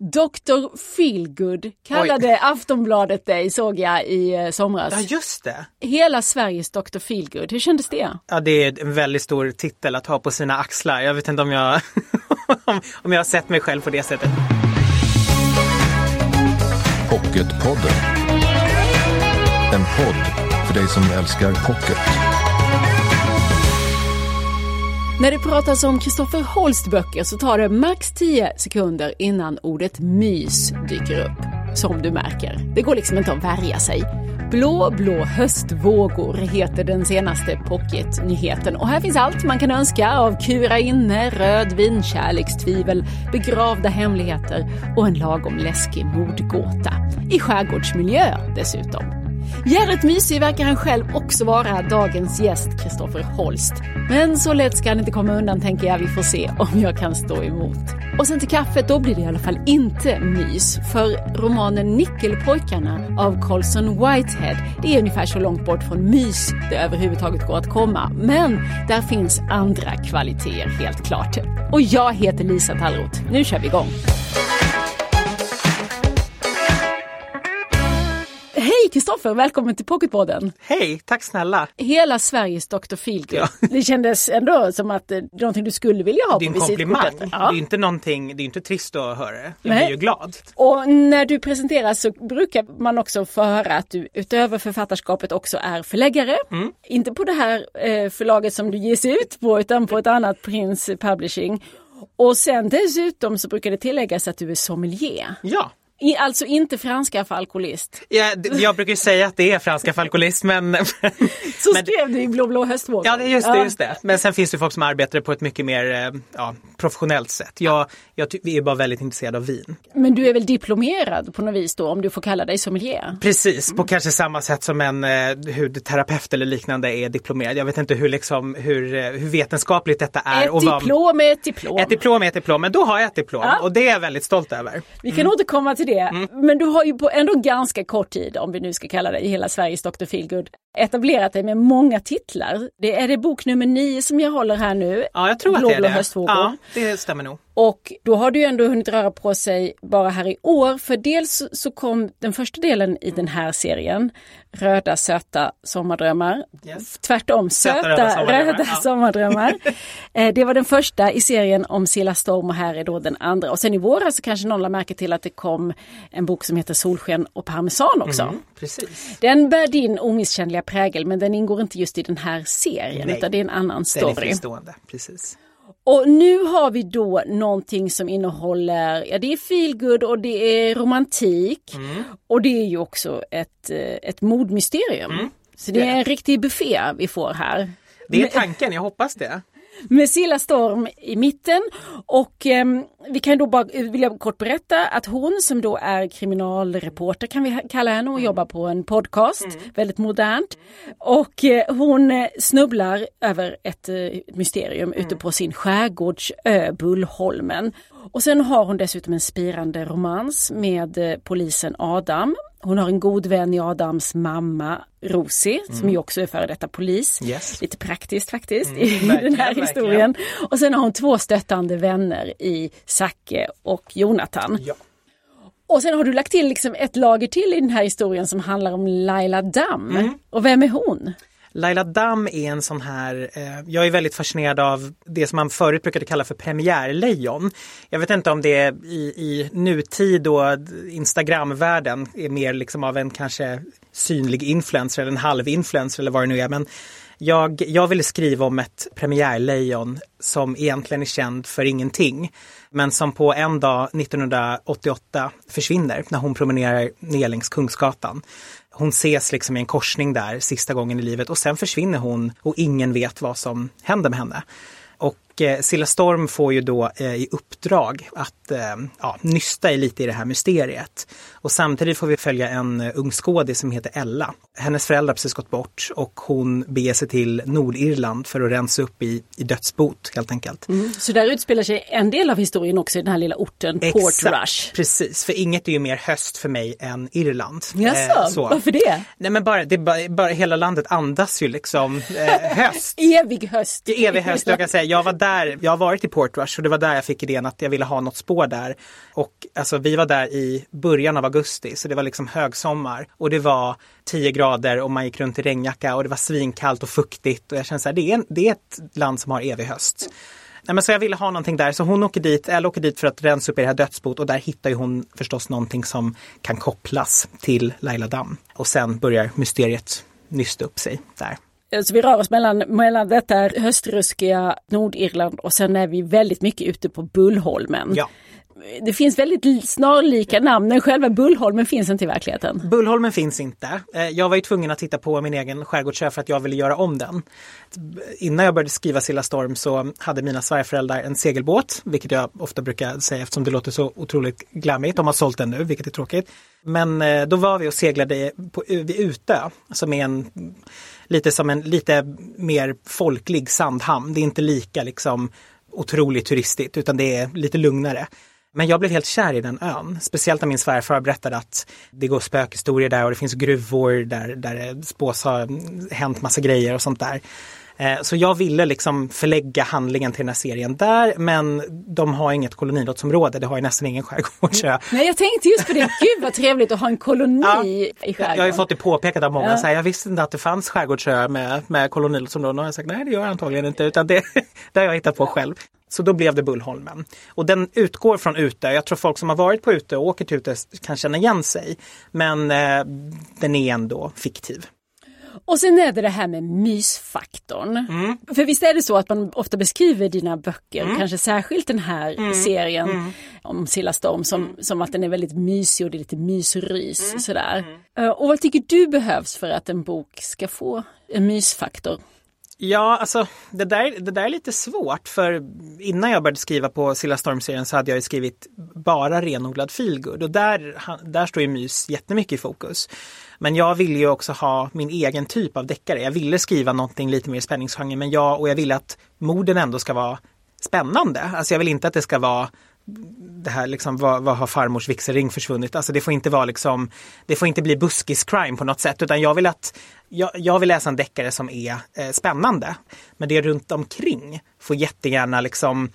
Dr. Feelgood kallade Aftonbladet dig såg jag i eh, somras. Ja, just det. Hela Sveriges Dr. Feelgood, hur kändes det? Ja, det är en väldigt stor titel att ha på sina axlar. Jag vet inte om jag, om jag har sett mig själv på det sättet. Pocketpodden. En podd för dig som älskar pocket. När det pratas om Kristoffer Holst böcker så tar det max 10 sekunder innan ordet mys dyker upp. Som du märker. Det går liksom inte att värja sig. Blå, blå höstvågor heter den senaste pocketnyheten och här finns allt man kan önska av kura inne, rödvin, kärlekstvivel, begravda hemligheter och en lagom läskig mordgåta. I skärgårdsmiljö dessutom. Jävligt mysig verkar han själv också vara, dagens gäst Kristoffer Holst. Men så lätt ska han inte komma undan tänker jag, vi får se om jag kan stå emot. Och sen till kaffet, då blir det i alla fall inte mys. För romanen Nickelpojkarna av Colson Whitehead, det är ungefär så långt bort från mys det överhuvudtaget går att komma. Men där finns andra kvaliteter helt klart. Och jag heter Lisa Tallroth. Nu kör vi igång. Hej Kristoffer, välkommen till Pocketpodden. Hej, tack snälla. Hela Sveriges Dr. Feelgood. Ja. Det kändes ändå som att det är någonting du skulle vilja ha Det är på komplimang. visitkortet. Det Ja. är inte någonting, det är inte trist att höra det. Jag Nej. blir ju glad. Och när du presenteras så brukar man också få höra att du utöver författarskapet också är förläggare. Mm. Inte på det här eh, förlaget som du ges ut på utan på ett annat Prince Publishing. Och sen dessutom så brukar det tilläggas att du är sommelier. Ja. I, alltså inte franska för alkoholist. Ja, jag brukar ju säga att det är franska för alkoholist men, Så men skrev du i Blå blå höstvågor. Ja, just det, just det. Men sen finns det folk som arbetar på ett mycket mer eh, ja, professionellt sätt. Jag, jag är bara väldigt intresserade av vin. Men du är väl diplomerad på något vis då om du får kalla dig sommelier? Precis, på kanske samma sätt som en eh, hudterapeut eller liknande är diplomerad. Jag vet inte hur, liksom, hur, eh, hur vetenskapligt detta är. Ett och vad- diplom är ett diplom. Ett diplom är ett diplom, men då har jag ett diplom Ja. och det är jag väldigt stolt över. Vi kan återkomma till det. Men du har ju på ändå ganska kort tid, om vi nu ska kalla det i hela Sveriges Dr. Feelgood, etablerat dig med många titlar. Det är det bok nummer nio som jag håller här nu. Ja, jag tror att det är det. höstvågor. Ja, det stämmer nog. Och då har du ju ändå hunnit röra på sig bara här i år. För dels så- kom den första delen i den här serien, Röda söta sommardrömmar. Yes. Tvärtom, Söta, söta röda röda sommardrammar. sommardrammar. Ja. Eh, det var den första i serien om Silla Storm och här är då den andra. Och sen i våras så kanske någon lade märke till att det kom en bok som heter Solsken och parmesan också. Mm, precis. Den bär din omisskännliga prägel men den ingår inte just i den här serien Nej. utan det är en annan Den är story. fristående. Precis. Och nu har vi då någonting som innehåller, ja det är feelgood och det är romantik Mm. och det är ju också ett, eh, ett mordmysterium. Mm. Så det är en riktig buffé vi får här. Det är tanken, jag hoppas det. Med Silla Storm i mitten och ehm, vi kan då bara, vill jag kort berätta att hon som då är kriminalreporter kan vi kalla henne och jobbar på en podcast, väldigt modernt. Och eh, hon eh, snubblar över ett eh, mysterium ute på sin skärgårdsö Bullholmen. Och sen har hon dessutom en spirande romans med eh, polisen Adam. Hon har en god vän i Adams mamma Rosie som ju också är före detta polis. Yes. Lite praktiskt faktiskt i den verkligen, här verkligen. historien. Och sen har hon två stöttande vänner i Zacke och Jonathan. Ja. Och sen har du lagt till liksom ett lager till i den här historien som handlar om Laila Damm. Mm. Och vem är hon? Laila Damm är en sån här, eh, jag är väldigt fascinerad av det som man förut brukade kalla för premiärlejon. Jag vet inte om det är i, i nutid och Instagramvärlden är mer liksom av en kanske synlig influencer eller en halvinfluencer eller vad det nu är. Men jag, jag ville skriva om ett premiärlejon som egentligen är känd för ingenting. Men som på en dag 1988 försvinner när hon promenerar ner längs Kungsgatan. Hon ses liksom i en korsning där sista gången i livet och sen försvinner hon och ingen vet vad som händer med henne. Och eh, Silla Storm får ju då eh, i uppdrag att eh, ja, nysta i lite i det här mysteriet. Och samtidigt får vi följa en eh, ung skådis som heter Ella. Hennes föräldrar har precis gått bort och hon beger sig till Nordirland för att rensa upp i, i dödsbot helt enkelt. Så där utspelar sig en del av historien också i den här lilla orten Port Exakt, Rush. Precis, för inget är ju mer höst för mig än Irland. Jaså, Eh, så. varför det? Nej men bara, det bara, bara hela landet andas ju liksom höst. Evig höst. Det är evig höst, jag kan säga. Jag var där där, jag har varit i Portrush och det var där jag fick idén att jag ville ha något spår där. Och alltså vi var där i början av augusti så det var liksom högsommar och det var 10 grader och man gick runt i regnjacka och det var svinkallt och fuktigt och jag kände så här, det är, det är ett land som har evig höst. Nej, men så jag ville ha någonting där så hon åker dit, eller åker dit för att rensa upp i det här dödsbot och där hittar ju hon förstås någonting som kan kopplas till Laila Dam. Och sen börjar mysteriet nysta upp sig där. Så vi rör oss mellan, mellan detta höstruskiga Nordirland och sen är vi väldigt mycket ute på Bullholmen. Ja. Det finns väldigt snarlika namn, men själva Bullholmen finns inte i verkligheten. Bullholmen finns inte. Eh, Jag var ju tvungen att titta på min egen skärgårdsö för att jag ville göra om den. Innan jag började skriva Silla Storm så hade mina svärföräldrar en segelbåt, vilket jag ofta brukar säga eftersom det låter så otroligt glammigt. De har sålt den nu, vilket är tråkigt. Men eh, då var vi och seglade på, vid Utö, som är en lite som en lite mer folklig sandhamn. Det är inte lika liksom otroligt turistigt utan det är lite lugnare. Men jag blev helt kär i den ön. Speciellt när min svärfar berättade att det går spökhistorier där och det finns gruvor där, där det spås ha hänt massa grejer och sånt där. Eh, Så jag ville liksom förlägga handlingen till den här serien där men de har inget kolonilottsområde, det har ju nästan ingen skärgårdsö. Nej, jag tänkte just på det. Gud vad trevligt att ha en koloni Ja, i skärgården. Jag har ju fått det påpekat av många, Ja. så här, jag visste inte att det fanns skärgårdsöar med, med kolonilottsområden och jag har sagt nej det gör jag antagligen inte utan det, det har jag hittat på själv. Så då blev det Bullholmen. Och den utgår från Utö. Jag tror folk som har varit på Utö och åker till Utö kan känna igen sig. Men eh, den är ändå fiktiv. Och sen är det det här med mysfaktorn. Mm. För visst är det så att man ofta beskriver dina böcker, Mm. kanske särskilt den här serien om Silla Storm som, som att den är väldigt mysig och det är lite mysrys. Mm. Sådär. Eh, Och vad tycker du behövs för att en bok ska få en mysfaktor? Ja, alltså det där, det där är lite svårt för innan jag började skriva på Silla Storm-serien så hade jag skrivit bara renodlad feelgood och där, där står ju mys jättemycket i fokus. Men jag ville ju också ha min egen typ av deckare. Jag ville skriva någonting lite mer spänningsgenre men jag, och jag ville att morden ändå ska vara spännande. Alltså jag vill inte att det ska vara det här liksom, vad, vad har farmors vigselring försvunnit? Alltså det får inte vara liksom, det får inte bli buskis-crime på något sätt utan jag vill att, jag, jag vill läsa en deckare som är eh, spännande. Men det runt omkring får jättegärna liksom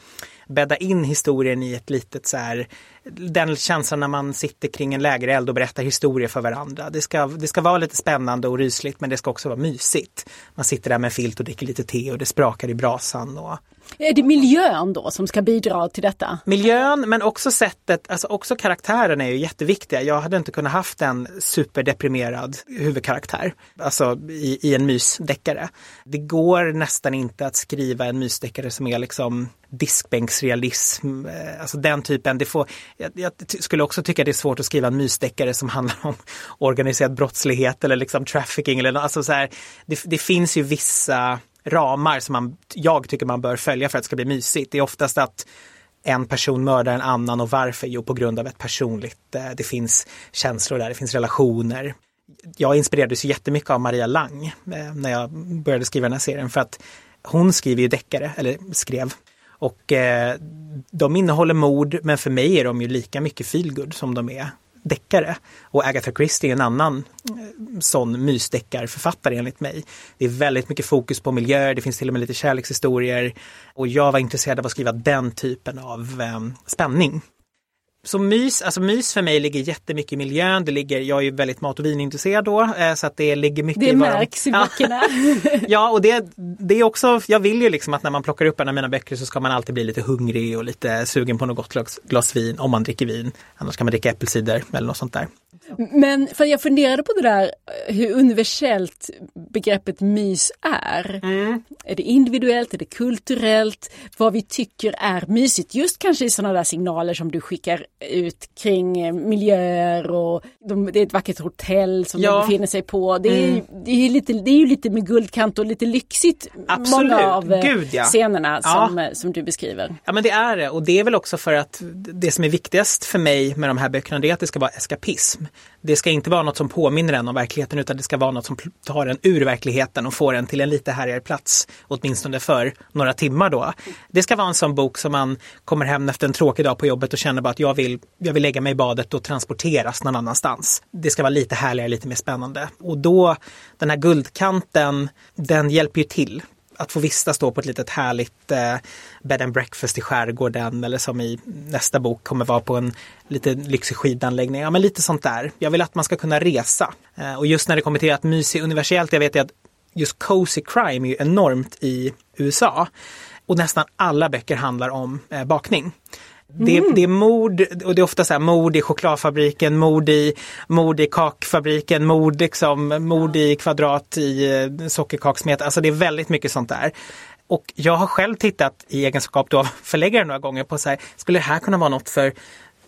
bädda in historien i ett litet så här, den känslan när man sitter kring en lägereld och berättar historier för varandra. Det ska, det ska vara lite spännande och rysligt men det ska också vara mysigt. Man sitter där med en filt och dricker lite te och det sprakar i brasan och är det miljön då som ska bidra till detta? Miljön men också sättet, alltså också karaktärerna är ju jätteviktiga. Jag hade inte kunnat haft en superdeprimerad huvudkaraktär, alltså i, i en mysdeckare. Det går nästan inte att skriva en mysdeckare som är liksom diskbänksrealism, eh, alltså den typen. Det får, jag, jag skulle också tycka det är svårt att skriva en mysdeckare som handlar om organiserad brottslighet eller liksom trafficking eller alltså så här, det, det finns ju vissa ramar som man, jag tycker man bör följa för att det ska bli mysigt. Det är oftast att en person mördar en annan och varför? Jo, på grund av ett personligt, eh, det finns känslor där, det finns relationer. Jag inspirerades ju jättemycket av Maria Lang eh, när jag började skriva den här serien för att hon skriver ju deckare, eller skrev. Och eh, de innehåller mord, men för mig är de ju lika mycket feelgood som de är deckare. Och Agatha Christie är en annan eh, sån mysdeckarförfattare enligt mig. Det är väldigt mycket fokus på miljöer, det finns till och med lite kärlekshistorier. Och jag var intresserad av att skriva den typen av eh, spänning. Så mys, alltså mys för mig ligger jättemycket i miljön. Det ligger, jag är ju väldigt mat och vinintresserad då, eh, så att det ligger mycket Det i vad de- märks i Ja. böckerna. Ja, och det, det är också, jag vill ju liksom att när man plockar upp en av mina böcker så ska man alltid bli lite hungrig och lite sugen på något gott glas, glas vin, om man dricker vin. Annars kan man dricka äppelcider eller något sånt där. Men för jag funderade på det där eh, hur universellt begreppet mys är. Är det individuellt, är det kulturellt, vad vi tycker är mysigt. Just kanske i sådana där signaler som du skickar ut kring eh, miljöer och de, det är ett vackert hotell som Ja. de befinner sig på. Det är, det är, lite, det är ju lite med guldkant och lite lyxigt. Absolut. Många av eh, Gud, ja. scenerna Ja. som, eh, som du beskriver. Ja men det är det och det är väl också för att det som är viktigast för mig med de här böckerna det är att det ska vara eskapism. Det ska inte vara något som påminner en om verkligheten utan det ska vara något som tar en ur verkligheten och får en till en lite härligare plats. Åtminstone för några timmar då. Det ska vara en sån bok som man kommer hem efter en tråkig dag på jobbet och känner bara att jag vill, jag vill lägga mig i badet och transporteras någon annanstans. Det ska vara lite härligare, lite mer spännande. Och då, den här guldkanten, den hjälper ju till att få vistas då på ett litet härligt eh, bed and breakfast i skärgården eller som i nästa bok kommer vara på en lite lyxig skidanläggning. Ja men lite sånt där. Jag vill att man ska kunna resa. Eh, och just när det kommer till att mys är universellt, jag vet ju att just cozy crime är ju enormt i USA. Och nästan alla böcker handlar om eh, bakning. Det, Mm. det är mord och det är ofta så här mord i chokladfabriken, mord i, mord i kakfabriken, mord, liksom, mord i kvadrat i eh, sockerkaksmet. Alltså det är väldigt mycket sånt där. Och jag har själv tittat i egenskap då av förläggare några gånger på så här, skulle det här kunna vara något för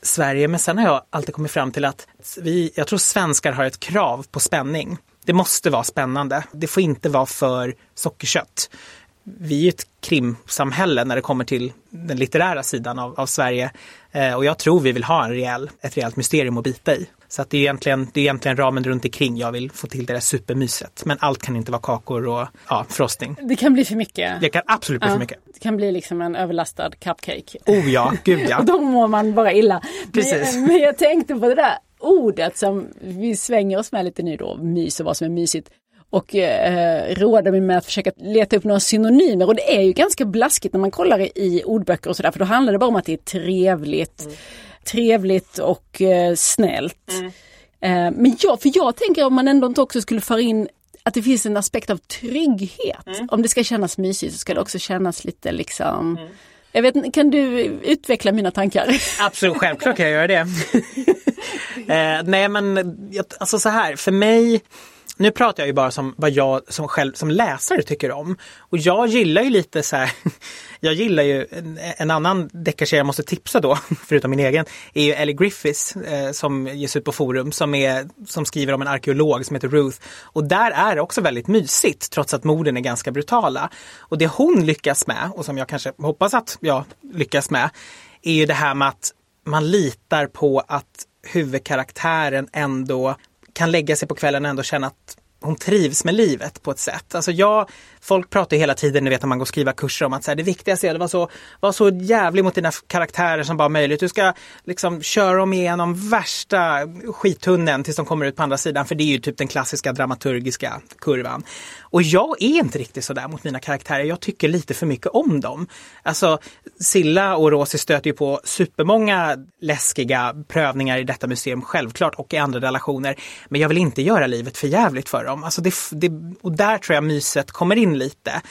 Sverige? Men sen har jag alltid kommit fram till att vi, jag tror svenskar har ett krav på spänning. Det måste vara spännande. Det får inte vara för sockerkött vi är ju ett krimsamhälle när det kommer till den litterära sidan av, av Sverige. Eh, och jag tror vi vill ha en rejäl, ett rejält mysterium att bita i. Så att det, är egentligen, det är egentligen ramen runt omkring jag vill få till det där supermyset. Men allt kan inte vara kakor och ja, frosting. Det kan bli för mycket. Det kan absolut bli Ja, för mycket. Det kan bli liksom en överlastad cupcake. Oh ja, gud ja. Och då mår man bara illa. Precis. Men, men jag tänkte på det där ordet som vi svänger oss med lite nu då, mys och vad som är mysigt. Och eh, råder mig med att försöka leta upp några synonymer och det är ju ganska blaskigt när man kollar i, ordböcker och sådär för då handlar det bara om att det är trevligt. Trevligt och eh, snällt. Eh, men jag, för jag tänker om man ändå inte också skulle föra in att det finns en aspekt av trygghet. Om det ska kännas mysigt så ska det också kännas lite liksom jag vet, kan du utveckla mina tankar? Absolut, självklart kan jag göra det. eh, nej men alltså så här, för mig nu pratar jag ju bara som vad jag som själv som läsare tycker om. Och jag gillar ju lite så här, jag gillar ju en, en annan deckarserie jag måste tipsa då, förutom min egen, är ju Ellie Griffiths eh, som ges ut på forum som, är, som skriver om en arkeolog som heter Ruth. Och där är det också väldigt mysigt trots att morden är ganska brutala. Och det hon lyckas med och som jag kanske hoppas att jag lyckas med är ju det här med att man litar på att huvudkaraktären ändå kan lägga sig på kvällen och ändå känna att hon trivs med livet på ett sätt. Alltså jag, folk pratar ju hela tiden, ni vet när man går och skriva kurser om att så här, det viktigaste är att vara så, så jävlig mot dina karaktärer som bara möjligt. Du ska liksom köra dem igenom värsta skittunneln tills de kommer ut på andra sidan. För det är ju typ den klassiska dramaturgiska kurvan. Och jag är inte riktigt sådär mot mina karaktärer. Jag tycker lite för mycket om dem. Alltså Silla och Rosie stöter ju på supermånga läskiga prövningar i detta museum, självklart, och i andra relationer. Men jag vill inte göra livet för jävligt för dem. Alltså det, det, och där tror jag myset kommer in lite.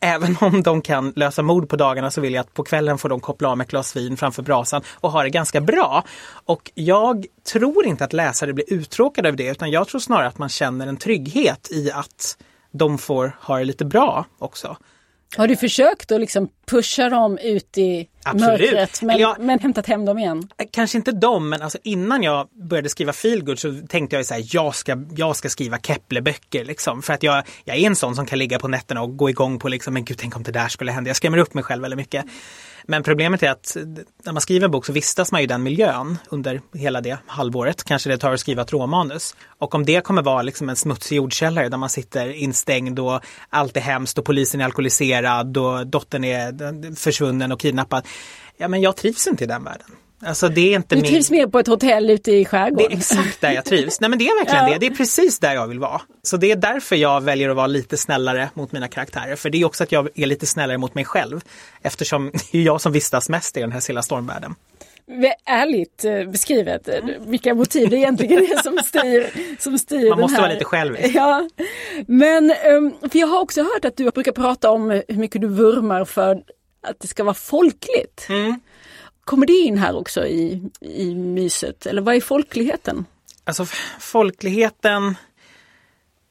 Även om de kan lösa mord på dagarna så vill jag att på kvällen får de koppla av med ett glas vin framför brasan och ha det ganska bra. Och jag tror inte att läsare blir uttråkade av det utan jag tror snarare att man känner en trygghet i att de får ha det lite bra också. Har du försökt att liksom pusha dem ut i Absolut. mörkret men, jag- men hämtat hem dem igen? Kanske inte dem, men alltså innan jag började skriva feelgood så tänkte jag så här, jag ska, jag ska skriva Kepler-böcker liksom. För att jag, jag är en sån som kan ligga på nätterna och gå igång på liksom, men gud tänk om det där skulle hända. Jag skrämmer upp mig själv väldigt mycket. Men problemet är att när man skriver en bok så vistas man ju i den miljön under hela det halvåret. Kanske det tar att skriva ett råmanus. Och om det kommer vara liksom en smutsig jordkällare där man sitter instängd och allt är hemskt och polisen är alkoholiserad och dottern är försvunnen och kidnappad. Ja men jag trivs inte i den världen. Alltså det är inte Du min... trivs mer på ett hotell ute i Det är skärgården? exakt där jag trivs. Nej men det är verkligen Ja. det. Det är precis där jag vill vara. Så det är därför jag väljer att vara lite snällare mot mina karaktärer. För det är också att jag är lite snällare mot mig själv. Eftersom det är jag som vistas mest i den här Silla Stormvärlden. Vä- Ärligt eh, beskrivet eh, vilka motiv det egentligen är som styr, som styr Man den måste här. vara lite självisk. Ja, men ehm, för jag har också hört att du brukar prata om hur mycket du vurmar för att det ska vara folkligt. Mm. Kommer det in här också i, i myset? Eller vad är folkligheten? Alltså folkligheten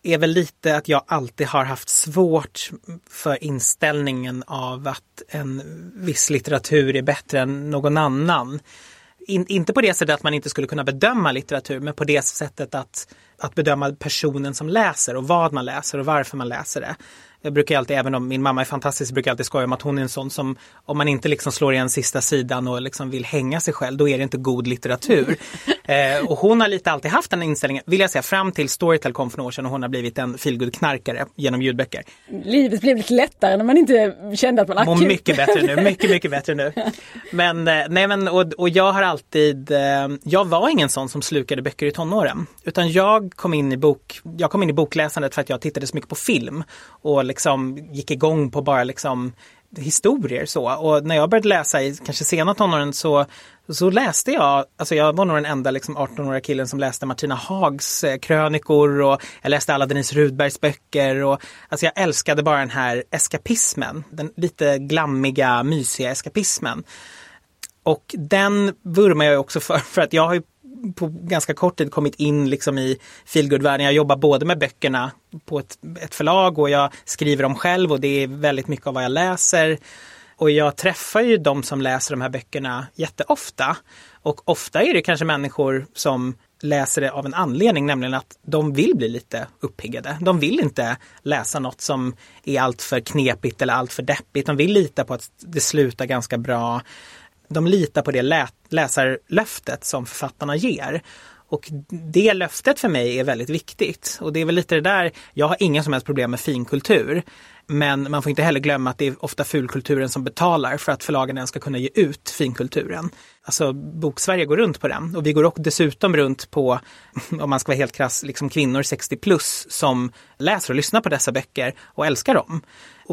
är väl lite att jag alltid har haft svårt för inställningen av att en viss litteratur är bättre än någon annan. In, inte på det sättet att man inte skulle kunna bedöma litteratur men på det sättet att, att bedöma personen som läser och vad man läser och varför man läser det. Jag brukar alltid, även om min mamma är fantastisk, brukar jag alltid skoja om att hon är en sån som om man inte liksom slår igen sista sidan och liksom vill hänga sig själv, då är det inte god litteratur. Eh, och hon har lite alltid haft den inställningen, vill jag säga, fram till Storytel kom för några år sedan och hon har blivit en feelgood-knarkare genom ljudböcker. Livet blev lite lättare när man inte kände att man Mår mycket bättre nu, mycket, mycket bättre nu. Men, eh, nej men, och, och jag har alltid, eh, jag var ingen sån som slukade böcker i tonåren. Utan jag kom in i bok, jag kom in i bokläsandet för att jag tittade så mycket på film. Och liksom gick igång på bara liksom historier så. Och när jag började läsa i kanske sena tonåren så, så läste jag, alltså jag var nog den enda liksom 18-åriga killen som läste Martina Hags eh, krönikor och jag läste alla Denise Rudbergs böcker. Och, alltså jag älskade bara den här eskapismen, den lite glammiga, mysiga eskapismen. Och den vurmar jag också för, för att jag har ju på ganska kort tid kommit in liksom i feelgood-världen. Jag jobbar både med böckerna på ett, ett förlag och jag skriver dem själv och det är väldigt mycket av vad jag läser. Och jag träffar ju de som läser de här böckerna jätteofta. Och ofta är det kanske människor som läser det av en anledning, nämligen att de vill bli lite uppiggade. De vill inte läsa något som är alltför knepigt eller alltför deppigt. De vill lita på att det slutar ganska bra de litar på det lä läsarlöftet som författarna ger. Och det löftet för mig är väldigt viktigt. Och det är väl lite det där, jag har inga som helst problem med finkultur. Men man får inte heller glömma att det är ofta fulkulturen som betalar för att förlagen ens ska kunna ge ut finkulturen. Alltså Boksverige går runt på den och vi går också dessutom runt på, om man ska vara helt krass, liksom kvinnor 60 plus som läser och lyssnar på dessa böcker och älskar dem.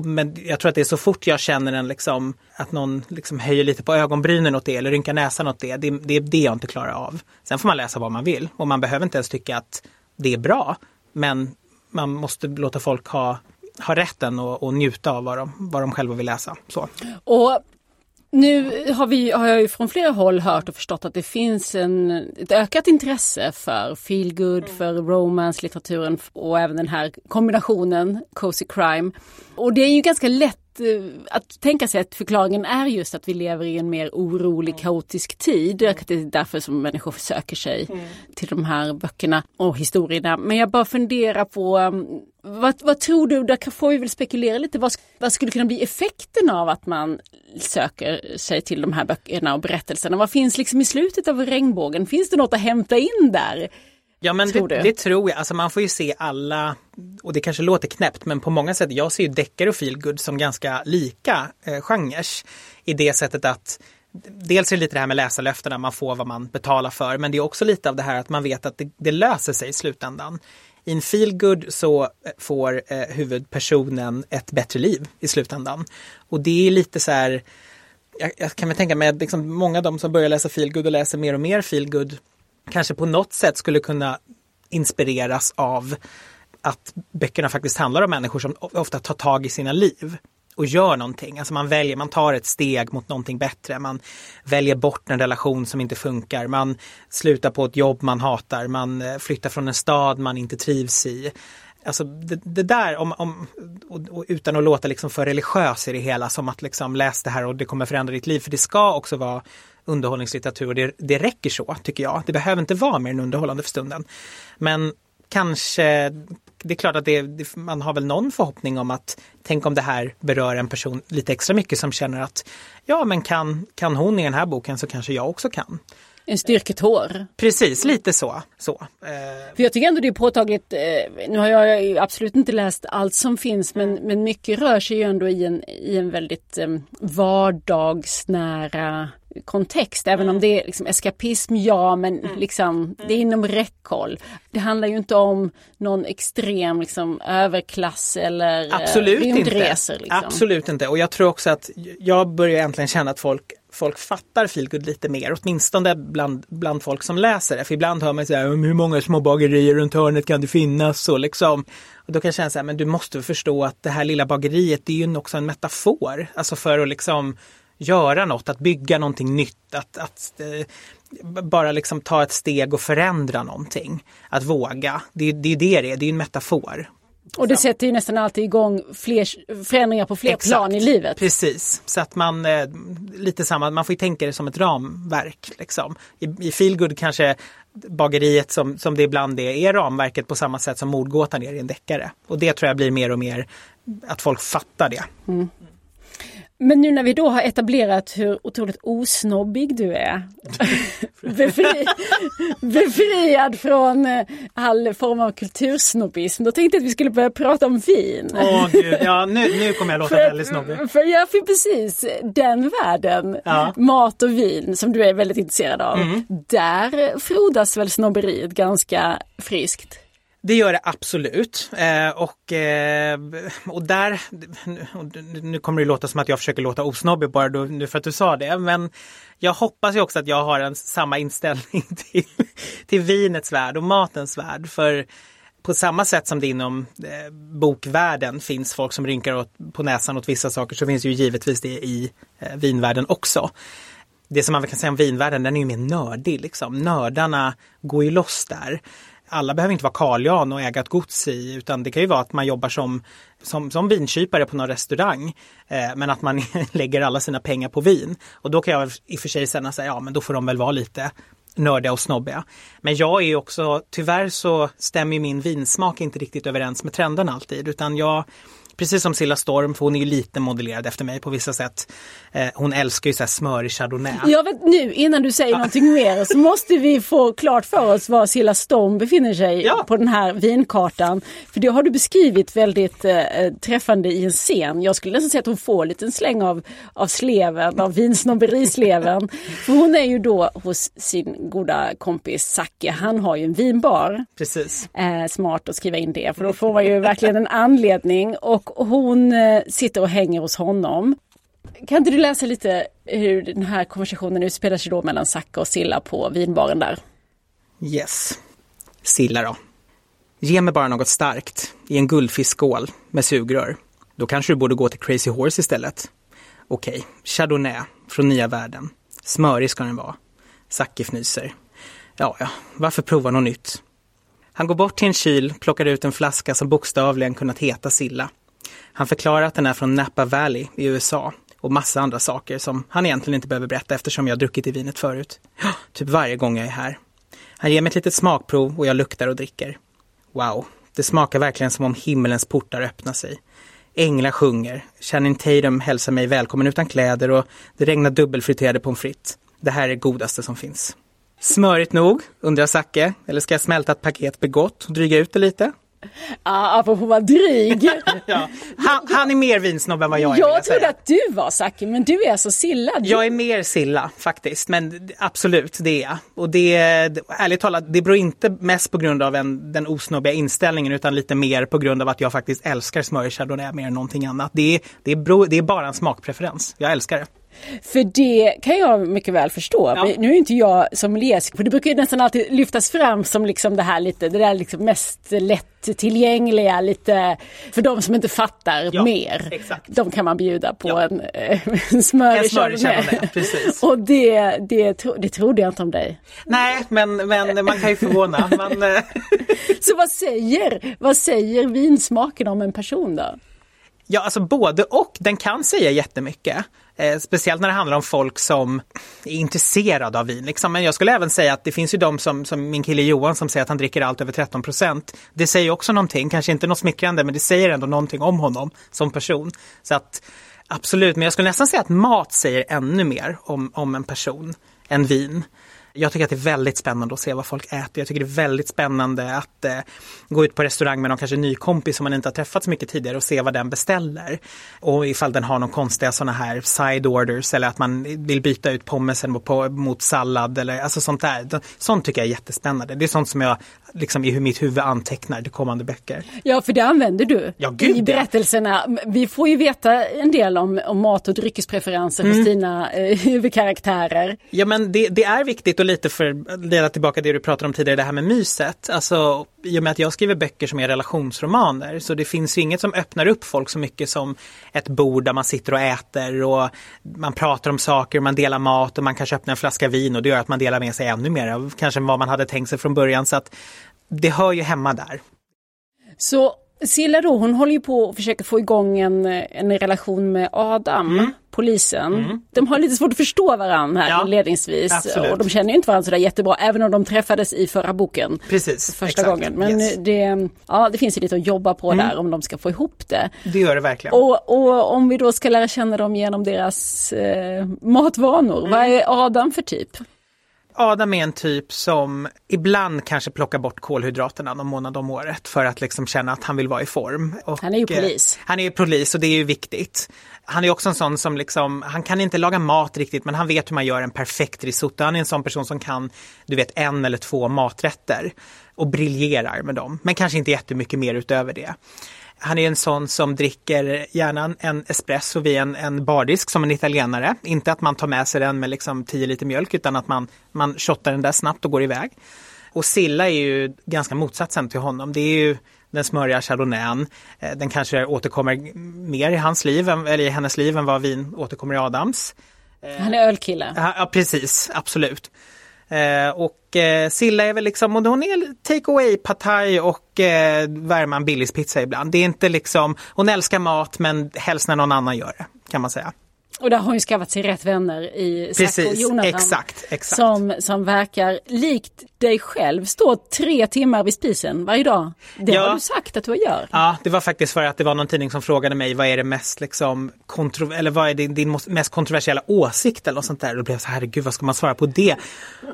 Men jag tror att det är så fort jag känner en liksom, att någon liksom höjer lite på ögonbrynen åt det eller rynkar näsan åt det, det, det är det jag inte klarar av. Sen får man läsa vad man vill och man behöver inte ens tycka att det är bra. Men man måste låta folk ha ha rätten och, och njuta av vad de, vad de själva vill läsa. Så. Och nu har, vi, har jag ju från flera håll hört och förstått att det finns en, ett ökat intresse för feelgood, mm. för romance-litteraturen och även den här kombinationen cozy crime. Och det är ju ganska lätt Eh, att tänka sig att förklaringen är just att vi lever i en mer orolig, mm. kaotisk tid. Mm. Det är därför som människor söker sig mm. till de här böckerna och historierna. Men jag bara funderar på um, vad, vad, tror du, där får vi väl spekulera lite, vad, vad skulle kunna bli effekten av att man söker sig till de här böckerna och berättelserna? Vad finns liksom i slutet av regnbågen? Finns det något att hämta in där? Ja men tror det, det, tror jag. Alltså man får ju se alla, och det kanske låter knäppt men på många sätt, jag ser ju deckare och feelgood som ganska lika eh, genrer. I det sättet att Dels är det lite det här med läsarlöftena, man får vad man betalar för, men det är också lite av det här att man vet att det, det löser sig i slutändan. I en feelgood så eh, får eh, huvudpersonen ett bättre liv i slutändan. Och det är lite så här, jag, jag kan väl tänka mig att liksom många av de som börjar läsa feelgood och läser mer och mer feelgood kanske på något sätt skulle kunna inspireras av att böckerna faktiskt handlar om människor som ofta tar tag i sina liv och gör någonting. Alltså man väljer, man tar ett steg mot någonting bättre. Man väljer bort en relation som inte funkar. Man slutar på ett jobb man hatar. Man eh, flyttar från en stad man inte trivs i. Alltså det, det där, om, om, och, och utan att låta liksom för religiös i det hela, som att liksom läs det här och det kommer förändra ditt liv. För det ska också vara underhållningslitteratur och det, det räcker så tycker jag. Det behöver inte vara mer än underhållande för stunden. Men kanske, det är klart att det, man har väl någon förhoppning om att tänk om det här berör en person lite extra mycket som känner att ja men kan, kan hon i den här boken så kanske jag också kan. En styrketår. Precis, lite så. så. Eh. För jag tycker ändå det är påtagligt, eh, nu har jag absolut inte läst allt som finns men, men mycket rör sig ju ändå i en, i en väldigt eh, vardagsnära kontext. Även mm. om det är liksom eskapism, ja men mm. liksom, det är inom räckhåll. Det handlar ju inte om någon extrem liksom, överklass eller Absolut rymdresor. Inte. Liksom. Absolut inte. Och jag tror också att jag börjar äntligen känna att folk folk fattar feelgood lite mer, åtminstone bland, bland folk som läser det. För ibland hör man så här, hur många små bagerier runt hörnet kan det finnas? Så liksom. Och då kan jag känna så här, men du måste förstå att det här lilla bageriet, det är ju också en metafor. Alltså för att liksom göra något, att bygga någonting nytt, att, att eh, bara liksom ta ett steg och förändra någonting. Att våga, det, det är det det är, det är en metafor. Och det sätter ju nästan alltid igång fler förändringar på fler Exakt, plan i livet. Precis, så att man eh, lite samma, man får ju tänka det som ett ramverk. Liksom. I, i feelgood kanske bageriet som, som det ibland är, är ramverket på samma sätt som mordgåtan är i en deckare. Och det tror jag blir mer och mer att folk fattar det. Mm. Men nu när vi då har etablerat hur otroligt osnobbig du är, befri, befriad från eh, all form av kultursnobbism, då tänkte jag att vi skulle börja prata om vin. Åh gud, ja nu, nu kommer jag låta väldigt snobbig. För, ja, för precis den världen, Ja. mat och vin som du är väldigt intresserad av, Mm. där frodas väl snobberiet ganska friskt? Det gör det absolut. Eh, och, eh, och där, nu kommer det låta som att jag försöker låta osnobbig bara då, nu för att du sa det. Men jag hoppas ju också att jag har en samma inställning till, till vinets värld och matens värld. För på samma sätt som det inom eh, bokvärlden finns folk som rynkar åt, på näsan åt vissa saker så finns ju givetvis det i eh, vinvärlden också. Det som man kan säga om vinvärlden, den är ju mer nördig liksom. Nördarna går ju loss där. Alla behöver inte vara Carl Jan och äga ett gods i utan det kan ju vara att man jobbar som, som, som vinkypare på någon restaurang. Eh, men att man lägger alla sina pengar på vin. Och då kan jag i och för sig säga säga, ja men då får de väl vara lite nördiga och snobbiga. Men jag är ju också, tyvärr så stämmer min vinsmak inte riktigt överens med trenden alltid utan jag Precis som Silla Storm, för hon är ju lite modellerad efter mig på vissa sätt. Eh, hon älskar ju så här smörig chardonnay. Jag vet nu, innan du säger någonting mer, så måste vi få klart för oss var Silla Storm befinner sig Ja. på den här vinkartan. För det har du beskrivit väldigt eh, träffande i en scen. Jag skulle nästan säga att hon får en liten släng av, av sleven, av vinsnobberisleven. För hon är ju då hos sin goda kompis Zacke. Han har ju en vinbar. Precis. Eh, smart att skriva in det, för då får man ju verkligen en anledning. Och hon eh, sitter och hänger hos honom. Kan inte du läsa lite hur den här konversationen utspelar sig då mellan Zacke och Silla på vinbaren där? Yes. Silla då. Ge mig bara något starkt i en guldfiskskål med sugrör. Då kanske du borde gå till Crazy Horse istället. Okej, Chardonnay från nya världen. Smörig ska den vara. Zacke fnyser. Ja, ja, varför prova något nytt? Han går bort till en kyl, plockar ut en flaska som bokstavligen kunnat heta Silla. Han förklarar att den är från Napa Valley i USA och massa andra saker som han egentligen inte behöver berätta eftersom jag druckit i vinet förut. Ja, Typ varje gång jag är här. Han ger mig ett litet smakprov och jag luktar och dricker. Wow, det smakar verkligen som om himmelens portar öppnar sig. Änglar sjunger, Channing Tatum hälsar mig välkommen utan kläder och det regnar dubbelfriterade pommes frites. Det här är det godaste som finns. Smörigt nog, undrar Zacke, eller ska jag smälta ett paket begott och dryga ut det lite? Ja, apropå vara dryg. Ja. Han, han är mer vinsnobb än vad jag är. jag trodde säga. att du var Zacke, men du är så Silla. Du... Jag är mer Silla faktiskt, men absolut det är jag. Och det, ärligt talat, det beror inte mest på grund av en, den osnobbiga inställningen utan lite mer på grund av att jag faktiskt älskar chardonnay mer än någonting annat. Det det bro, det är bara en smakpreferens. Jag älskar det. För det kan jag mycket väl förstå. Ja. Nu är inte jag som läsk, för det brukar ju nästan alltid lyftas fram som liksom det här lite, det där liksom mest lättillgängliga, lite för de som inte fattar Ja, mer. exakt. De kan man bjuda på Ja. en, eh, en smörig chardonnay, precis. Och det, det, tro, det trodde jag inte om dig. Nej, men, men man kan ju förvåna. Man, eh, Så vad säger, vad säger vinsmaken om en person då? Ja, alltså både och. Den kan säga jättemycket. Eh, speciellt när det handlar om folk som är intresserade av vin. Liksom. Men jag skulle även säga att det finns ju de som, som min kille Johan som säger att han dricker allt över 13 procent. Det säger också någonting, kanske inte något smickrande, men det säger ändå någonting om honom som person. Så att absolut, men jag skulle nästan säga att mat säger ännu mer om, om en person än vin. Jag tycker att det är väldigt spännande att se vad folk äter. Jag tycker det är väldigt spännande att eh, gå ut på restaurang med någon kanske ny kompis som man inte har träffat så mycket tidigare och se vad den beställer. Och ifall den har någon konstiga sådana här side orders eller att man vill byta ut pommesen på, mot sallad eller alltså sånt där. Sånt tycker jag är jättespännande. Det är sånt som jag liksom i mitt huvud antecknar till kommande böcker. Ja, för det använder du Ja, gud, i ja. berättelserna. Vi får ju veta en del om, om mat och dryckespreferenser Mm. hos dina eh, huvudkaraktärer. Ja men det, det är viktigt och lite för att leda tillbaka det du pratade om tidigare, det här med myset. Alltså i och med att jag skriver böcker som är relationsromaner så det finns ju inget som öppnar upp folk så mycket som ett bord där man sitter och äter och man pratar om saker, man delar mat och man kanske öppnar en flaska vin och det gör att man delar med sig ännu mer av kanske vad man hade tänkt sig från början. Så att det hör ju hemma där. Så Silla då, hon håller ju på och försöker få igång en, en relation med Adam, Mm. polisen. De har lite svårt att förstå varandra här Ja, inledningsvis absolut. och de känner ju inte varandra sådär jättebra även om de träffades i förra boken. Precis. Första exakt. gången. Men Yes. det, ja, det finns ju lite att jobba på Mm. där om de ska få ihop det. Det gör det verkligen. Och, och om vi då ska lära känna dem genom deras eh, matvanor, vad Mm. är Adam för typ? Adam är en typ som ibland kanske plockar bort kolhydraterna någon månad om året för att liksom känna att han vill vara i form. Och, Han är ju eh, polis. Han är ju polis och det är ju viktigt. Han är också en sån som liksom, han kan inte laga mat riktigt men han vet hur man gör en perfekt risotto. Han är en sån person som kan, du vet, en eller två maträtter och briljerar med dem. Men kanske inte jättemycket mer utöver det. Han är en sån som dricker gärna en espresso vid en, en bardisk som en italienare. Inte att man tar med sig den med liksom 10 liter mjölk utan att man, man shottar den där snabbt och går iväg. Och Silla är ju ganska motsatsen till honom. Det är ju den smöriga chardonnayen. Eh, Den kanske återkommer mer i hans liv, eller i hennes liv än vad vin återkommer i Adams. Han är ölkille. Ja precis, absolut. Eh, och eh, Silla är väl liksom, och hon är take away pad thai och eh, värma en Billys pizza ibland. Det är inte liksom, hon älskar mat men helst när någon annan gör det, kan man säga. Och där har hon skaffat sig rätt vänner i Zack och Precis, Jonathan. exakt, exakt. Som, som verkar, likt dig själv, stå tre timmar vid spisen varje dag. Det Ja. har du sagt att du gör. Ja, det var faktiskt för att det var någon tidning som frågade mig vad är det mest liksom kontro- eller vad är din, din mest kontroversiella åsikt eller något sånt där. Och då blev jag så här, herregud vad ska man svara på det?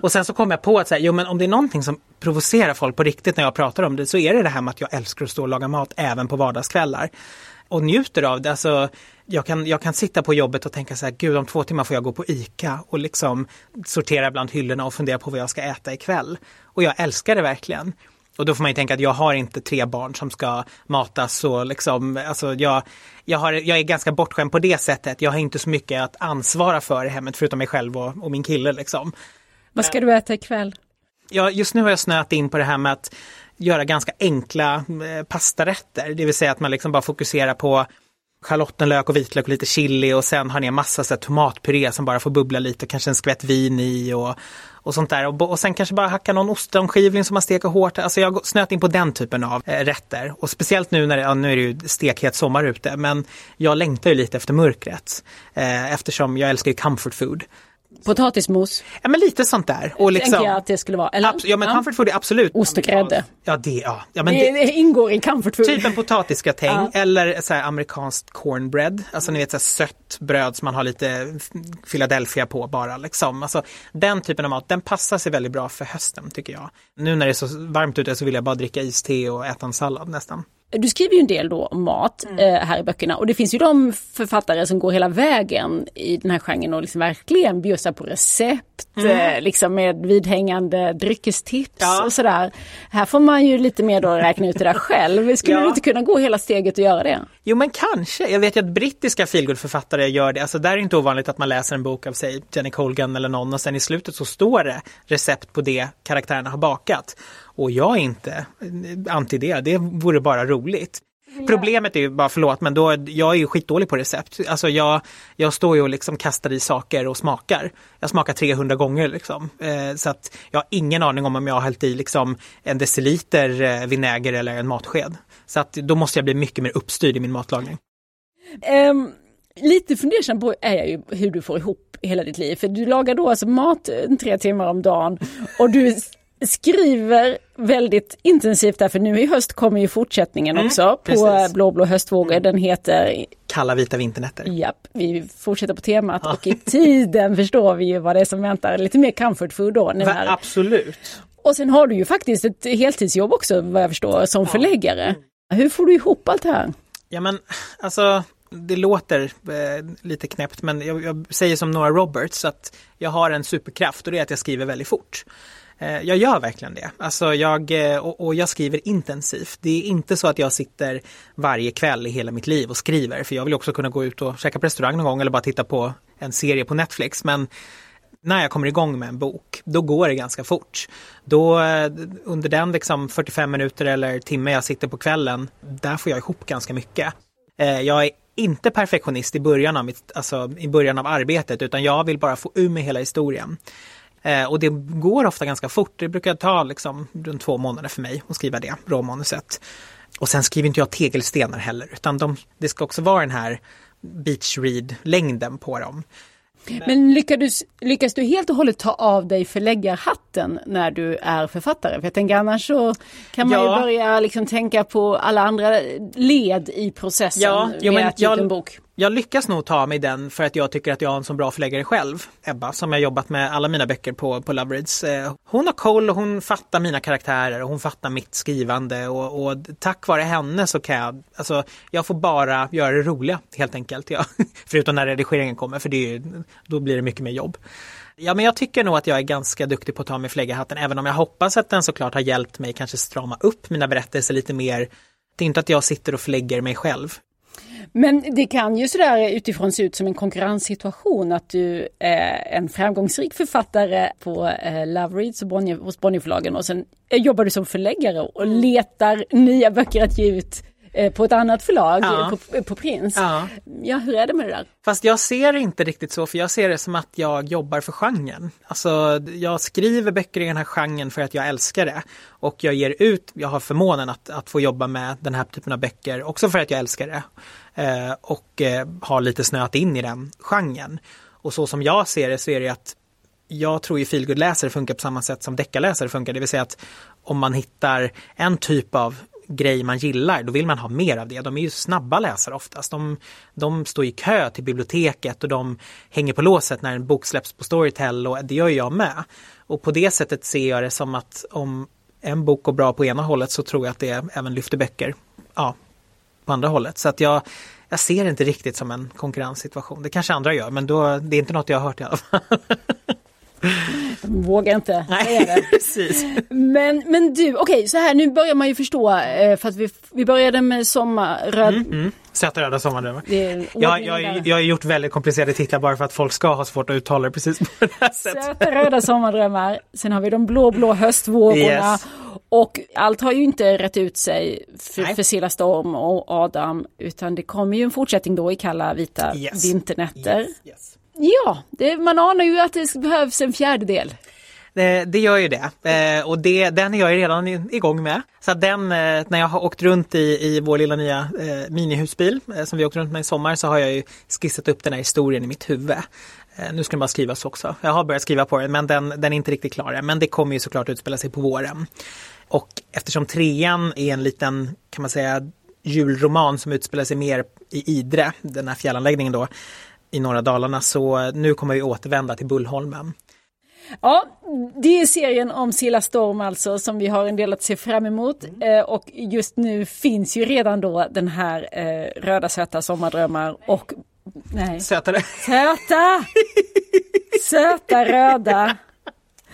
Och sen så kom jag på att så här, jo men om det är någonting som provocerar folk på riktigt när jag pratar om det så är det det här med att jag älskar att stå och laga mat även på vardagskvällar. Och njuter av det. Alltså, jag, kan, jag kan sitta på jobbet och tänka så här, gud om två timmar får jag gå på ICA och liksom sortera bland hyllorna och fundera på vad jag ska äta ikväll. Och jag älskar det verkligen. Och då får man ju tänka att jag har inte tre barn som ska matas och liksom, alltså jag, jag, har, jag är ganska bortskämd på det sättet. Jag har inte så mycket att ansvara för i hemmet förutom mig själv och, och min kille liksom. Vad ska du äta ikväll? Ja, just nu har jag snöat in på det här med att göra ganska enkla eh, pastarätter. Det vill säga att man liksom bara fokuserar på schalottenlök och vitlök och lite chili och sen har ner massa så här, tomatpuré som bara får bubbla lite och kanske en skvätt vin i och, och sånt där. Och, och sen kanske bara hacka någon ostronskivling som man steker hårt. Alltså jag har snöat in på den typen av eh, rätter. Och speciellt nu när det, ja, nu är det ju stekhet sommar ute men jag längtar ju lite efter mörkret. Eh, eftersom jag älskar ju comfort food. Potatismos, Ja men lite sånt där. Och liksom, tänker jag att det skulle vara. Eller? Ja men comfort food är absolut. Ost och grädde. Ja det, ja. ja men det, det ingår i comfort food. Typ en potatisgratäng Ja. eller så här amerikanskt cornbread. Alltså ni vet så här sött bröd som man har lite Philadelphia på bara liksom. Alltså den typen av mat, den passar sig väldigt bra för hösten tycker jag. Nu när det är så varmt ute så vill jag bara dricka iste och äta en sallad nästan. Du skriver ju en del då om mat Mm. eh, här i böckerna och det finns ju de författare som går hela vägen i den här genren och liksom verkligen bjussar på recept, eh, liksom med vidhängande dryckestips Mm. Ja. och sådär. Här får man ju lite mer då räkna ut det där själv. Skulle Ja. du inte kunna gå hela steget och göra det? Jo men kanske. Jag vet ju att brittiska feelgood-författare gör det. Alltså där är det inte ovanligt att man läser en bok av sig Jenny Colgan eller någon och sen i slutet så står det recept på det karaktärerna har bakat. Och jag är inte anti det. Det vore bara roligt. Problemet är ju bara, förlåt, men då, jag är ju skitdålig på recept. Alltså jag, jag står ju och liksom kastar i saker och smakar. Jag smakar 300 gånger liksom. Eh, så att jag har ingen aning om om jag har hällt i liksom en deciliter eh, vinäger eller en matsked. Så att då måste jag bli mycket mer uppstyrd i min matlagning. Ehm, lite fundersam på är jag ju hur du får ihop hela ditt liv. För du lagar då alltså mat eh, tre timmar om dagen och du skriver väldigt intensivt där, för nu i höst kommer ju fortsättningen också på precis. Blå blå höstvågor. Den heter, Kalla vita vinternätter. japp, vi fortsätter på temat och i tiden förstår vi ju vad det är som väntar. Lite mer comfort food då. Nu Va, här. absolut. Och sen har du ju faktiskt ett heltidsjobb också vad jag förstår som förläggare. Hur får du ihop allt det här? Ja men alltså det låter eh, lite knäppt men jag, jag säger som Nora Roberts att jag har en superkraft och det är att jag skriver väldigt fort. Eh, jag gör verkligen det. Alltså jag, eh, och, och jag skriver intensivt. Det är inte så att jag sitter varje kväll i hela mitt liv och skriver för jag vill också kunna gå ut och käka på restaurang någon gång eller bara titta på en serie på Netflix. Men när jag kommer igång med en bok, då går det ganska fort. Då, eh, under den liksom 45 minuter eller timme jag sitter på kvällen, där får jag ihop ganska mycket. Jag är inte perfektionist i början av, mitt, alltså, i början av arbetet utan jag vill bara få ur mig hela historien. Eh, Och det går ofta ganska fort. Det brukar ta liksom runt två månader för mig att skriva det råmanuset. och sen skriver inte jag tegelstenar heller utan de, det ska också vara den här beach read-längden på dem. Men lyckas, lyckas du helt och hållet ta av dig förläggarhatten när du är författare? För jag tänker annars så kan man ja. ju börja liksom tänka på alla andra led i processen ja, med jo, att ge ut en bok jag lyckas nog ta mig den för att jag tycker att jag har en så bra förläggare själv. Ebba som jag jobbat med alla mina böcker på, på Lovereads. Eh, hon har koll och hon fattar mina karaktärer och hon fattar mitt skrivande och, och tack vare henne så kan jag, alltså jag får bara göra det roliga helt enkelt. Ja. Förutom när redigeringen kommer för det är, då blir det mycket mer jobb. Ja men jag tycker nog att jag är ganska duktig på att ta mig förläggarhatten även om jag hoppas att den såklart har hjälpt mig kanske strama upp mina berättelser lite mer. Det är inte att jag sitter och förlägger mig själv men det kan ju sådär utifrån se ut som en konkurrenssituation att du är en framgångsrik författare på eh, Love Reads och Bonnier, hos Bonnierförlagen och sen jobbar du som förläggare och letar nya böcker att ge ut eh, på ett annat förlag, ja. på, på Prins. Ja. ja, hur är det med det där? Fast jag ser det inte riktigt så, för jag ser det som att jag jobbar för genren. Alltså, jag skriver böcker i den här genren för att jag älskar det. Och jag ger ut, jag har förmånen att, att få jobba med den här typen av böcker också för att jag älskar det. Eh, och eh, har lite snöat in i den genren. Och så som jag ser det så är det att jag tror ju feelgood-läsare funkar på samma sätt som deckarläsare funkar, det vill säga att om man hittar en typ av grej man gillar, då vill man ha mer av det. De är ju snabba läsare oftast. De, de står i kö till biblioteket och de hänger på låset när en bok släpps på Storytel och det gör jag med. Och på det sättet ser jag det som att om en bok går bra på ena hållet så tror jag att det även lyfter böcker ja, på andra hållet. Så att jag, jag ser det inte riktigt som en konkurrenssituation. Det kanske andra gör men då, det är inte något jag har hört i alla fall. De vågar inte Nej, säga det. precis. Men, men du, okej okay, så här nu börjar man ju förstå eh, för att vi, vi började med sommarröd... Mm, mm. Söta röda sommardrömmar. Jag, jag, jag har gjort väldigt komplicerade titlar bara för att folk ska ha svårt att uttala det precis på det här sättet. Söta röda sommardrömmar. Sen har vi de blå blå höstvågorna. Yes. Och allt har ju inte rätt ut sig för, för Silla Storm och Adam utan det kommer ju en fortsättning då i kalla vita yes. vinternätter. Yes. Yes. Ja, det, man anar ju att det behövs en fjärdedel. Det, det gör ju det eh, och det, den är jag redan igång med. Så att den, eh, när jag har åkt runt i, i vår lilla nya minihusbil som vi åkte runt med i sommar så har jag ju skissat upp den här historien i mitt huvud. Nu ska den bara skrivas också. Jag har börjat skriva på den men den, den är inte riktigt klar än. Men det kommer ju såklart utspela sig på våren. Och eftersom trean är en liten, kan man säga, julroman som utspelar sig mer i Idre, den här fjällanläggningen då, i norra Dalarna, så nu kommer vi återvända till Bullholmen. Ja, det är serien om Silla Storm alltså som vi har en del att se fram emot. Mm. Eh, och just nu finns ju redan då den här eh, Röda söta sommardrömmar och Nej. Sötare. Söta! Söta röda.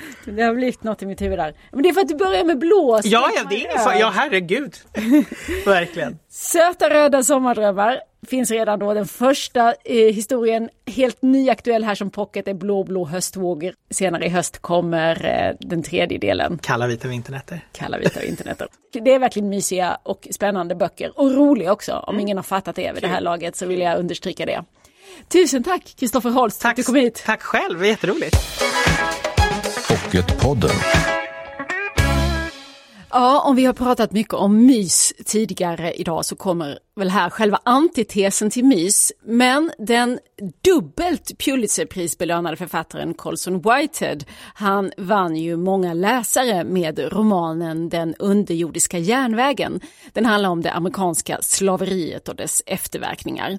Det har blivit något i mitt huvud där. Men det är för att du börjar med blå. Ja, ja, det är ingen Ja, herregud. Verkligen. Söta röda sommardrömmar finns redan då. Den första eh, historien, helt nyaktuell här som pocket, är Blå blå höstvågor. Senare i höst kommer eh, den tredje delen. Kalla vita vinternätter. Kalla vita vinternätter. det är verkligen mysiga och spännande böcker och roliga också. Om mm. ingen har fattat det vid det här laget så vill jag understryka det. Tusen tack Kristoffer Holst tack, att du kom hit. Tack själv, jätteroligt. Pocketpodden. Ja, om vi har pratat mycket om mys tidigare idag så kommer väl här själva antitesen till mys. Men den dubbelt Pulitzerprisbelönade författaren Colson Whitehead, han vann ju många läsare med romanen Den underjordiska järnvägen. Den handlar om det amerikanska slaveriet och dess efterverkningar.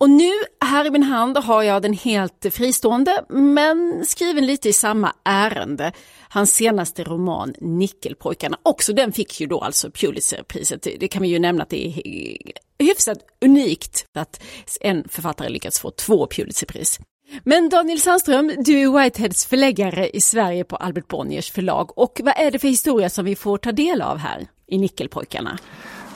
Och nu här i min hand har jag den helt fristående men skriven lite i samma ärende. Hans senaste roman Nickelpojkarna, också den fick ju då alltså Pulitzerpriset. Det kan vi ju nämna att det är hyfsat unikt att en författare lyckats få två Pulitzerpris. Men Daniel Sandström, du är Whiteheads förläggare i Sverige på Albert Bonniers förlag och vad är det för historia som vi får ta del av här i Nickelpojkarna?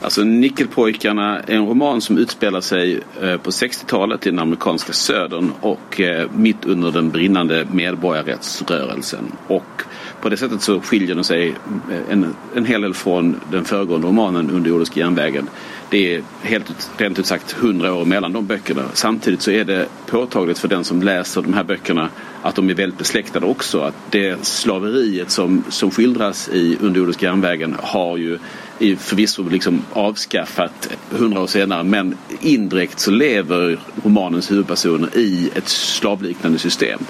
Alltså Nickelpojkarna är en roman som utspelar sig eh, på 60-talet i den amerikanska södern och eh, mitt under den brinnande medborgarrättsrörelsen. Och på det sättet så skiljer den sig eh, en, en hel del från den föregående romanen Underjordiska järnvägen. Det är helt, rent ut sagt hundra år mellan de böckerna. Samtidigt så är det påtagligt för den som läser de här böckerna att de är väldigt besläktade också. Att det slaveriet som, som skildras i Underjordiska järnvägen har ju förvisso liksom avskaffat hundra år senare men indirekt så lever romanens huvudpersoner i ett slavliknande system.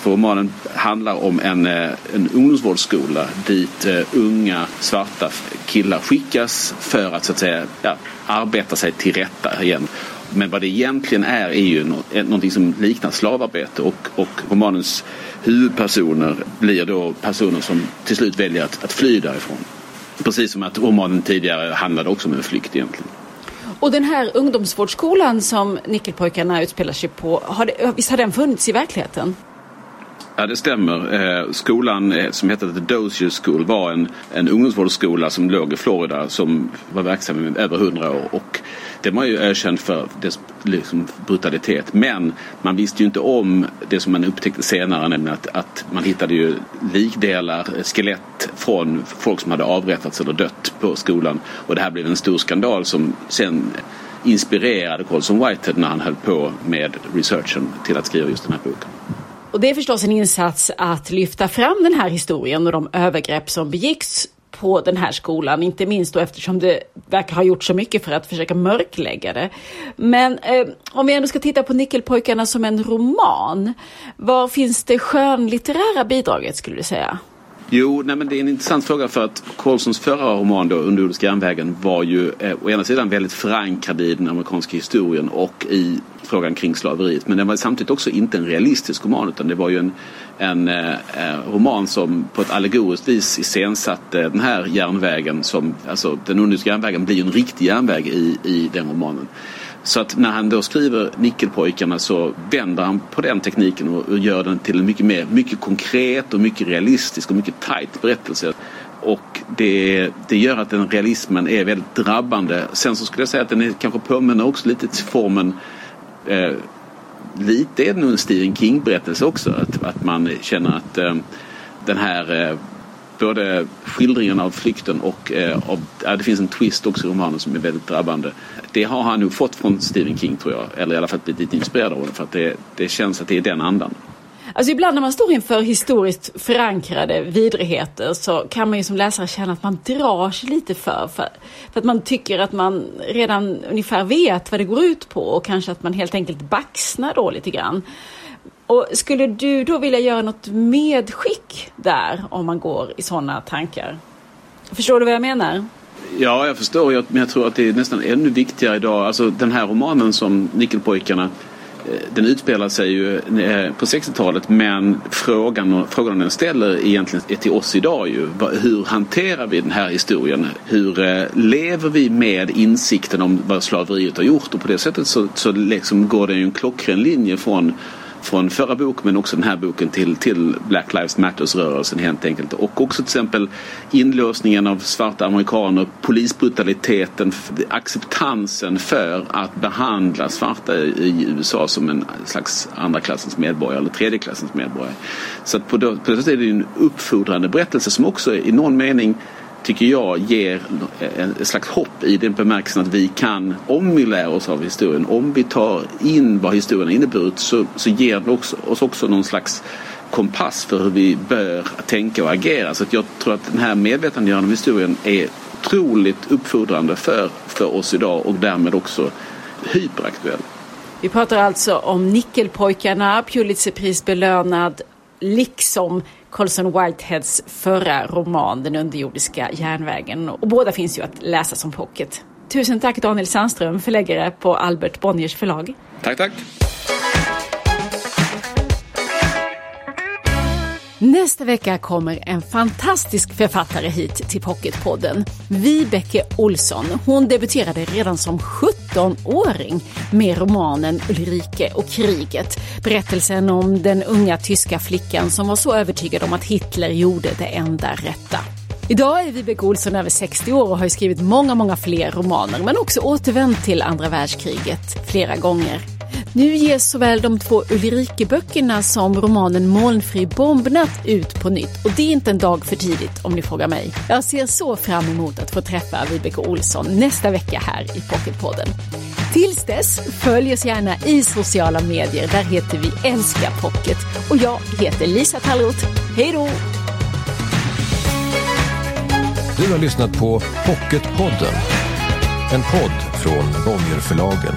För romanen handlar om en, eh, en ungdomsvårdsskola dit eh, unga svarta killar skickas för att så att säga ja, arbeta sig till rätta igen. Men vad det egentligen är är ju eh, någonting som liknar slavarbete och, och romanens huvudpersoner blir då personer som till slut väljer att, att fly därifrån. Precis som att romanen tidigare handlade också om en flykt egentligen. Och den här ungdomsvårdsskolan som Nickelpojkarna utspelar sig på, har det, visst har den funnits i verkligheten? Ja, det stämmer. Eh, skolan eh, som hette The Dozier School var en, en ungdomsvårdsskola som låg i Florida som var verksam i över hundra år. Och den var ju erkänd för dess liksom, brutalitet. Men man visste ju inte om det som man upptäckte senare, nämligen att, att man hittade ju likdelar, eh, skelett från folk som hade avrättats eller dött på skolan. Och det här blev en stor skandal som sen inspirerade Colson Whitehead när han höll på med researchen till att skriva just den här boken. Och det är förstås en insats att lyfta fram den här historien och de övergrepp som begicks på den här skolan, inte minst då eftersom det verkar ha gjort så mycket för att försöka mörklägga det. Men eh, om vi ändå ska titta på Nickelpojkarna som en roman, var finns det skönlitterära bidraget skulle du säga? Jo, nej men det är en intressant fråga för att Colsons förra roman då, Underjordiska järnvägen var ju eh, å ena sidan väldigt förankrad i den amerikanska historien och i frågan kring slaveriet. Men den var samtidigt också inte en realistisk roman utan det var ju en, en eh, eh roman som på ett allegoriskt vis iscensatte den här järnvägen som, alltså den Underjordiska järnvägen blir ju en riktig järnväg i, i den romanen. Så att när han då skriver Nickelpojkarna så vänder han på den tekniken och, gör den till en mycket mer, mycket konkret och mycket realistisk och mycket tight berättelse. Och det, det gör att den realismen är väldigt drabbande. Sen så skulle jag säga att den är, kanske påminner också lite till formen eh, lite är det nog en Stephen King-berättelse också. Att, att man känner att eh, den här eh, både skildringen av flykten och eh, av, ja, det finns en twist också i romanen som är väldigt drabbande. Det har han nog fått från Stephen King tror jag. Eller i alla fall blivit lite inspirerad av honom för att det, det känns att det är den andan. Alltså ibland när man står inför historiskt förankrade vidrigheter så kan man ju som läsare känna att man drar sig lite för, för. För att man tycker att man redan ungefär vet vad det går ut på och kanske att man helt enkelt baxnar då lite grann. Och skulle du då vilja göra något medskick där om man går i sådana tankar? Förstår du vad jag menar? Ja, jag förstår. Men jag tror att det är nästan ännu viktigare idag. Alltså den här romanen som Nickelpojkarna eh, den utspelar sig ju eh, på 60-talet men frågan, frågan den ställer egentligen är till oss idag ju. Hur hanterar vi den här historien? Hur eh, lever vi med insikten om vad slaveriet har gjort? Och på det sättet så, så liksom går det ju en klockren linje från från förra boken men också den här boken till, till Black Lives Matters-rörelsen helt enkelt. Och också till exempel inlåsningen av svarta amerikaner, polisbrutaliteten, acceptansen för att behandla svarta i USA som en slags andra klassens medborgare eller tredje klassens medborgare. Så att på, det, på det sättet är det en uppfordrande berättelse som också i någon mening tycker jag ger ett slags hopp i den bemärkelsen att vi kan, om vi lär oss av historien, om vi tar in vad historien har inneburit så, så ger det också, oss också någon slags kompass för hur vi bör tänka och agera. Så att jag tror att den här medvetandegörandet av historien är otroligt uppfordrande för, för oss idag och därmed också hyperaktuell. Vi pratar alltså om Nickelpojkarna, Pulitzerprisbelönad, liksom Colson Whiteheads förra roman Den underjordiska järnvägen. Och båda finns ju att läsa som pocket. Tusen tack Daniel Sandström, förläggare på Albert Bonniers förlag. Tack, tack. Nästa vecka kommer en fantastisk författare hit till Pocketpodden. Vibeke Olsson. Hon debuterade redan som 17-åring med romanen Ulrike och kriget. Berättelsen om den unga tyska flickan som var så övertygad om att Hitler gjorde det enda rätta. Idag är Vibeke Olsson över 60 år och har skrivit många, många fler romaner men också återvänt till andra världskriget flera gånger. Nu ges såväl de två Ulrike-böckerna som romanen Molnfri bombnatt ut på nytt och det är inte en dag för tidigt om ni frågar mig. Jag ser så fram emot att få träffa Vibeke Olsson nästa vecka här i Pocketpodden. Tills dess, följ oss gärna i sociala medier. Där heter vi Älska Pocket. Och jag heter Lisa Tallroth. Hej då! Du har lyssnat på Pocketpodden. En podd från Bonnierförlagen.